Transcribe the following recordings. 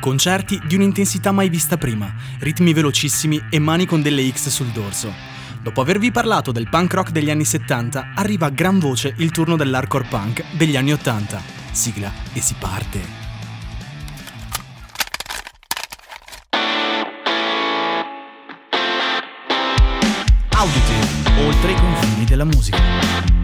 Concerti di un'intensità mai vista prima, ritmi velocissimi e mani con delle X sul dorso. Dopo avervi parlato del punk rock degli anni 70, arriva a gran voce il turno dell'hardcore punk degli anni 80. Sigla e si parte. Auditive, oltre i confini della musica.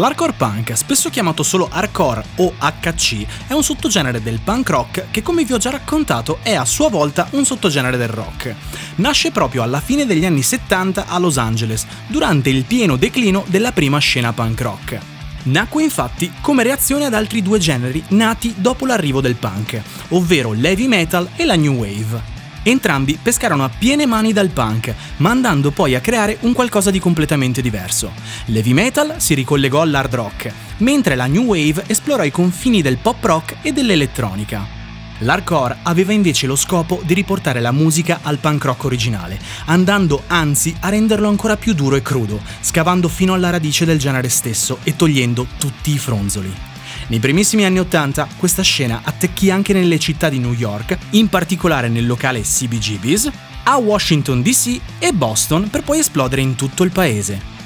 L'hardcore punk, spesso chiamato solo hardcore o HC, è un sottogenere del punk rock che, come vi ho già raccontato, è a sua volta un sottogenere del rock. Nasce proprio alla fine degli anni 70 a Los Angeles, durante il pieno declino della prima scena punk rock. Nacque infatti come reazione ad altri due generi nati dopo l'arrivo del punk, ovvero l'heavy metal e la new wave. Entrambi pescarono a piene mani dal punk, ma andando poi a creare un qualcosa di completamente diverso. L'heavy metal si ricollegò all'hard rock, mentre la new wave esplorò i confini del pop rock e dell'elettronica. L'hardcore aveva invece lo scopo di riportare la musica al punk rock originale, andando anzi a renderlo ancora più duro e crudo, scavando fino alla radice del genere stesso e togliendo tutti i fronzoli. Nei primissimi anni 80 questa scena attecchì anche nelle città di New York, in particolare nel locale CBGB's, a Washington DC e Boston per poi esplodere in tutto il paese.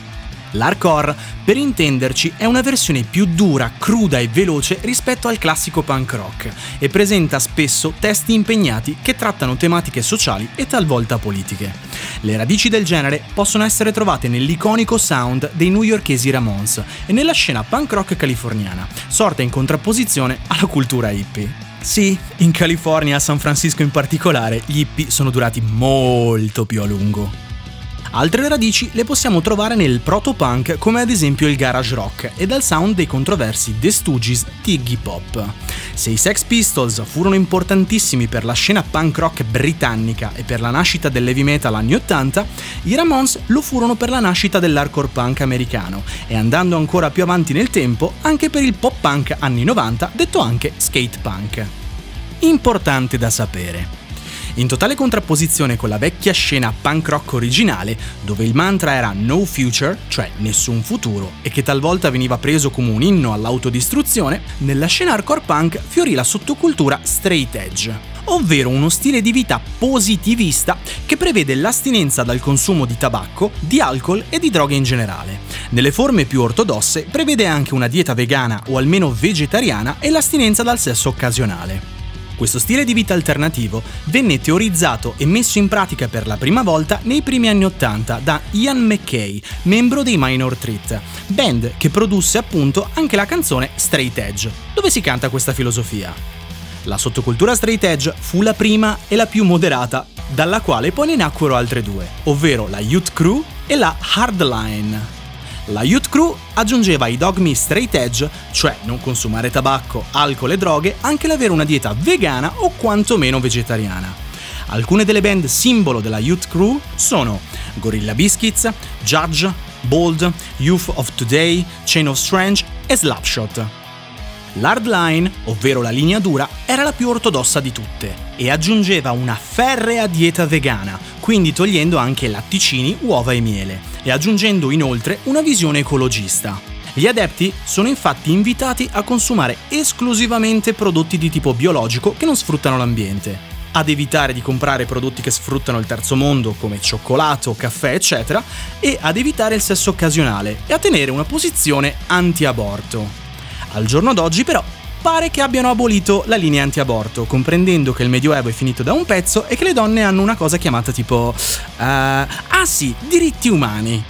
L'hardcore, per intenderci, è una versione più dura, cruda e veloce rispetto al classico punk rock e presenta spesso testi impegnati che trattano tematiche sociali e talvolta politiche. Le radici del genere possono essere trovate nell'iconico sound dei newyorkesi Ramones e nella scena punk rock californiana, sorta in contrapposizione alla cultura hippie. Sì, in California, a San Francisco in particolare, gli hippie sono durati molto più a lungo. Altre radici le possiamo trovare nel proto-punk come ad esempio il garage rock e dal sound dei controversi The Stooges di Iggy Pop. Se i Sex Pistols furono importantissimi per la scena punk rock britannica e per la nascita dell'heavy metal anni 80, i Ramones lo furono per la nascita dell'hardcore punk americano e andando ancora più avanti nel tempo anche per il pop punk anni 90 detto anche skate punk. Importante da sapere in totale contrapposizione con la vecchia scena punk rock originale, dove il mantra era no future, cioè nessun futuro, e che talvolta veniva preso come un inno all'autodistruzione, nella scena hardcore punk fiorì la sottocultura straight edge ovvero uno stile di vita positivista che prevede l'astinenza dal consumo di tabacco, di alcol e di droghe in generale. Nelle forme più ortodosse prevede anche una dieta vegana o almeno vegetariana e l'astinenza dal sesso occasionale. Questo stile di vita alternativo venne teorizzato e messo in pratica per la prima volta nei primi anni Ottanta da Ian McKay, membro dei Minor Threat, band che produsse appunto anche la canzone Straight Edge, dove si canta questa filosofia. La sottocultura straight edge fu la prima e la più moderata, dalla quale poi ne nacquero altre due, ovvero la Youth Crew e la Hardline. La Youth Crew aggiungeva ai dogmi straight edge, cioè non consumare tabacco, alcol e droghe, anche l'avere una dieta vegana o quantomeno vegetariana. Alcune delle band simbolo della Youth Crew sono Gorilla Biscuits, Judge, Bold, Youth of Today, Chain of Strange e Slapshot. L'hardline, ovvero la linea dura, era la più ortodossa di tutte e aggiungeva una ferrea dieta vegana, quindi togliendo anche latticini, uova e miele e aggiungendo inoltre una visione ecologista. Gli adepti sono infatti invitati a consumare esclusivamente prodotti di tipo biologico che non sfruttano l'ambiente, ad evitare di comprare prodotti che sfruttano il terzo mondo come cioccolato, caffè, eccetera, e ad evitare il sesso occasionale e a tenere una posizione anti-aborto. Al giorno d'oggi però pare che abbiano abolito la linea anti-aborto, comprendendo che il Medioevo è finito da un pezzo e che le donne hanno una cosa chiamata tipo... Uh, ah sì, diritti umani.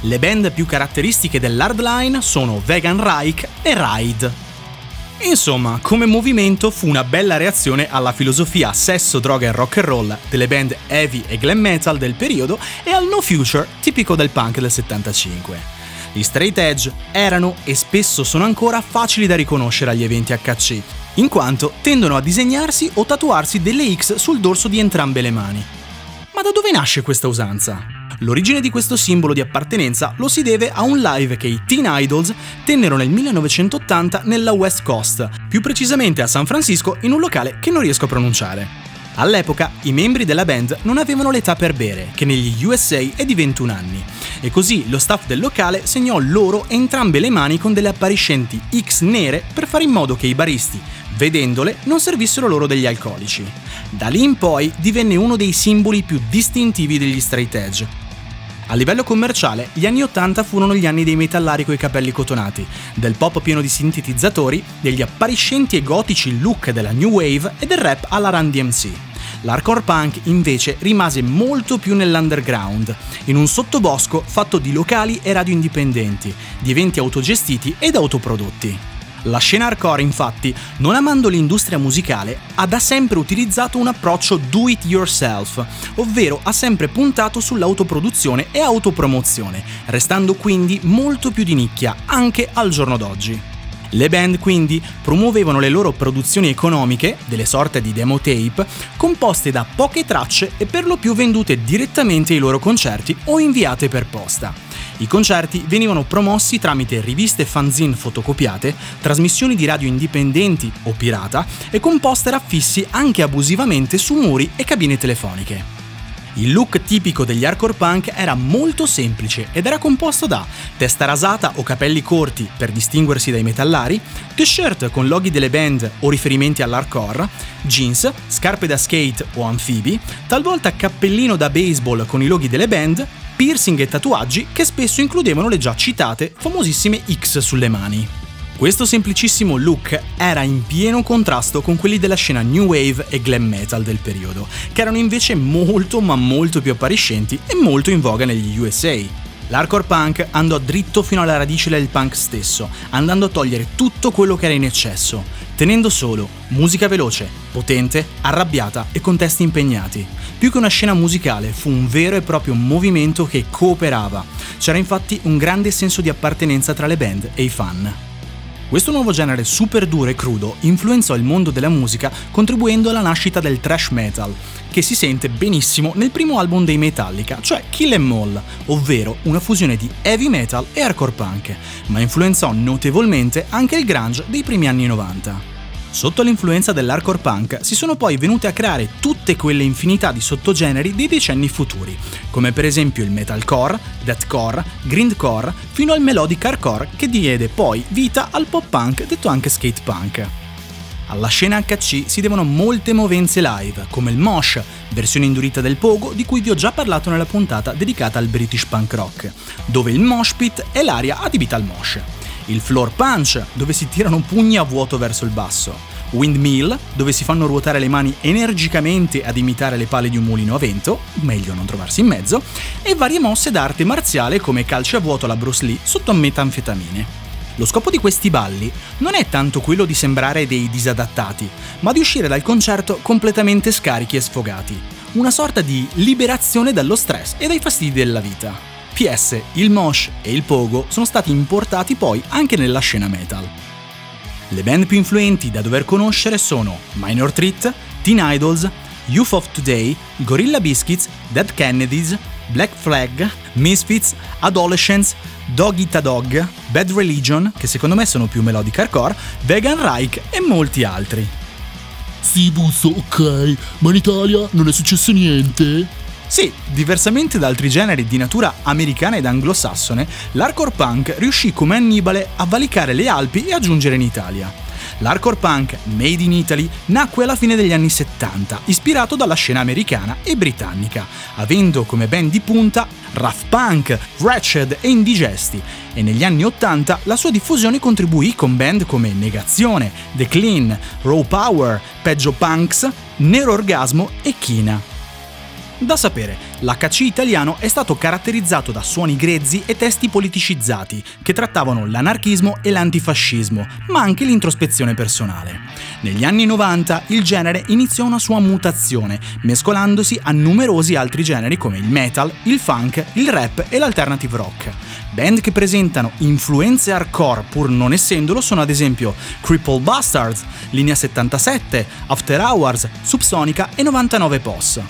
Le band più caratteristiche dell'hardline sono Vegan Reich e Ride. Insomma, come movimento fu una bella reazione alla filosofia sesso, droga e rock and roll delle band heavy e glam metal del periodo e al no future tipico del punk del 75. Gli straight edge erano e spesso sono ancora facili da riconoscere agli eventi HC, in quanto tendono a disegnarsi o tatuarsi delle X sul dorso di entrambe le mani. Ma da dove nasce questa usanza? L'origine di questo simbolo di appartenenza lo si deve a un live che i Teen Idols tennero nel 1980 nella West Coast, più precisamente a San Francisco in un locale che non riesco a pronunciare. All'epoca i membri della band non avevano l'età per bere, che negli USA è di 21 anni, e così lo staff del locale segnò loro entrambe le mani con delle appariscenti X nere per fare in modo che i baristi, vedendole, non servissero loro degli alcolici. Da lì in poi divenne uno dei simboli più distintivi degli straight edge, a livello commerciale, gli anni 80 furono gli anni dei metallari coi capelli cotonati, del pop pieno di sintetizzatori, degli appariscenti e gotici look della new wave e del rap alla Run DMC. L'hardcore punk invece rimase molto più nell'underground, in un sottobosco fatto di locali e radio indipendenti, di eventi autogestiti ed autoprodotti. La scena hardcore, infatti, non amando l'industria musicale, ha da sempre utilizzato un approccio do it yourself, ovvero ha sempre puntato sull'autoproduzione e autopromozione, restando quindi molto più di nicchia anche al giorno d'oggi. Le band quindi promuovevano le loro produzioni economiche, delle sorte di demo tape, composte da poche tracce e per lo più vendute direttamente ai loro concerti o inviate per posta. I concerti venivano promossi tramite riviste fanzine fotocopiate, trasmissioni di radio indipendenti o pirata e con poster affissi anche abusivamente su muri e cabine telefoniche. Il look tipico degli hardcore punk era molto semplice ed era composto da testa rasata o capelli corti per distinguersi dai metallari, t-shirt con loghi delle band o riferimenti all'hardcore, jeans, scarpe da skate o anfibi, talvolta cappellino da baseball con i loghi delle band piercing e tatuaggi che spesso includevano le già citate famosissime X sulle mani. Questo semplicissimo look era in pieno contrasto con quelli della scena new wave e glam metal del periodo, che erano invece molto ma molto più appariscenti e molto in voga negli USA. L'hardcore punk andò dritto fino alla radice del punk stesso, andando a togliere tutto quello che era in eccesso, tenendo solo musica veloce, potente, arrabbiata e con testi impegnati. Più che una scena musicale, fu un vero e proprio movimento che cooperava. C'era infatti un grande senso di appartenenza tra le band e i fan. Questo nuovo genere super duro e crudo influenzò il mondo della musica contribuendo alla nascita del thrash metal, che si sente benissimo nel primo album dei Metallica, cioè Kill Em All, ovvero una fusione di heavy metal e hardcore punk, ma influenzò notevolmente anche il grunge dei primi anni 90. Sotto l'influenza dell'hardcore punk si sono poi venute a creare tutte quelle infinità di sottogeneri dei decenni futuri, come per esempio il metalcore, deathcore, grindcore, fino al melodic hardcore che diede poi vita al pop punk detto anche skate punk. Alla scena HC si devono molte movenze live, come il mosh, versione indurita del pogo di cui vi ho già parlato nella puntata dedicata al British punk rock, dove il mosh pit è l'area adibita al mosh il floor punch, dove si tirano pugni a vuoto verso il basso, windmill, dove si fanno ruotare le mani energicamente ad imitare le pale di un mulino a vento, meglio non trovarsi in mezzo, e varie mosse d'arte marziale come calcio a vuoto alla Bruce Lee sotto metanfetamine. Lo scopo di questi balli non è tanto quello di sembrare dei disadattati, ma di uscire dal concerto completamente scarichi e sfogati. Una sorta di liberazione dallo stress e dai fastidi della vita. PS, il mosh e il pogo sono stati importati poi anche nella scena metal. Le band più influenti da dover conoscere sono Minor Threat, Teen Idols, Youth of Today, Gorilla Biscuits, Dead Kennedys, Black Flag, Misfits, Adolescents, Dog Eat a Dog, Bad Religion, che secondo me sono più melodic hardcore, Vegan Reich e molti altri. Sì, busso, ok, ma in Italia non è successo niente? Sì, diversamente da altri generi di natura americana ed anglosassone, l'hardcore punk riuscì come Annibale a valicare le Alpi e a giungere in Italia. L'hardcore punk, made in Italy, nacque alla fine degli anni 70, ispirato dalla scena americana e britannica, avendo come band di punta Rough Punk, Wretched e Indigesti, e negli anni 80 la sua diffusione contribuì con band come Negazione, The Clean, Raw Power, Peggio Punks, Nero Orgasmo e Kina. Da sapere, l'HC italiano è stato caratterizzato da suoni grezzi e testi politicizzati, che trattavano l'anarchismo e l'antifascismo, ma anche l'introspezione personale. Negli anni 90 il genere iniziò una sua mutazione, mescolandosi a numerosi altri generi come il metal, il funk, il rap e l'alternative rock. Band che presentano influenze hardcore pur non essendolo sono ad esempio Cripple Bastards, Linea 77, After Hours, Subsonica e 99 POS.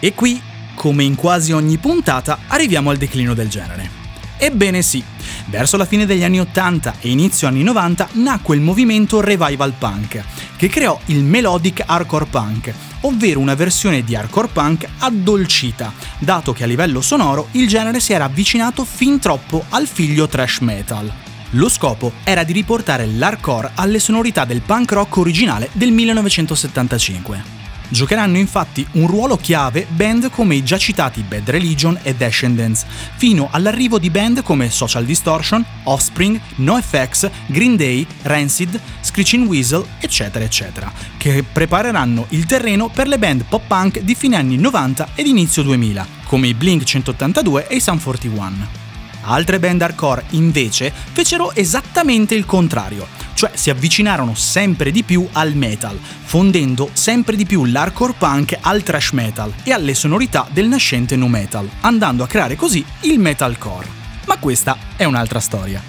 E qui, come in quasi ogni puntata, arriviamo al declino del genere. Ebbene sì, verso la fine degli anni 80 e inizio anni 90 nacque il movimento revival punk, che creò il melodic hardcore punk, ovvero una versione di hardcore punk addolcita, dato che a livello sonoro il genere si era avvicinato fin troppo al figlio thrash metal. Lo scopo era di riportare l'hardcore alle sonorità del punk rock originale del 1975. Giocheranno infatti un ruolo chiave band come i già citati Bad Religion e Descendants, fino all'arrivo di band come Social Distortion, Offspring, NoFX, Green Day, Rancid, Screeching Weasel, eccetera eccetera, che prepareranno il terreno per le band pop punk di fine anni 90 ed inizio 2000, come i Blink 182 e i Sun 41. Altre band hardcore, invece, fecero esattamente il contrario, cioè si avvicinarono sempre di più al metal, fondendo sempre di più l'hardcore punk al thrash metal e alle sonorità del nascente nu metal, andando a creare così il metalcore. Ma questa è un'altra storia.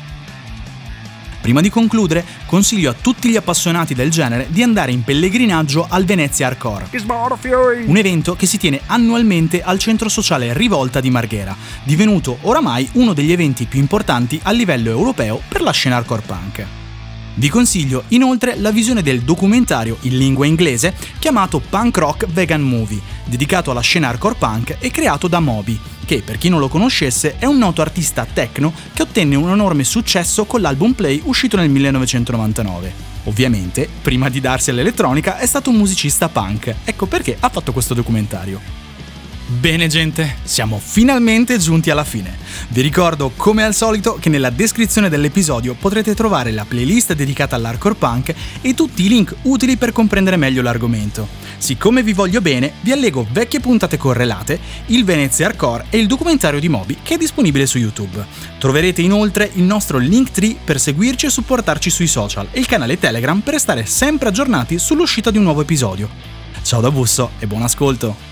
Prima di concludere, consiglio a tutti gli appassionati del genere di andare in pellegrinaggio al Venezia Hardcore, un evento che si tiene annualmente al centro sociale Rivolta di Marghera, divenuto oramai uno degli eventi più importanti a livello europeo per la scena hardcore punk. Vi consiglio inoltre la visione del documentario in lingua inglese chiamato Punk Rock Vegan Movie, dedicato alla scena hardcore punk e creato da Moby, che per chi non lo conoscesse è un noto artista techno che ottenne un enorme successo con l'album Play uscito nel 1999. Ovviamente, prima di darsi all'elettronica è stato un musicista punk, ecco perché ha fatto questo documentario. Bene gente, siamo finalmente giunti alla fine. Vi ricordo come al solito che nella descrizione dell'episodio potrete trovare la playlist dedicata all'hardcore punk e tutti i link utili per comprendere meglio l'argomento. Siccome vi voglio bene, vi allego vecchie puntate correlate, il Venezia Hardcore e il documentario di Moby che è disponibile su YouTube. Troverete inoltre il nostro Linktree per seguirci e supportarci sui social e il canale Telegram per restare sempre aggiornati sull'uscita di un nuovo episodio. Ciao da Busso e buon ascolto!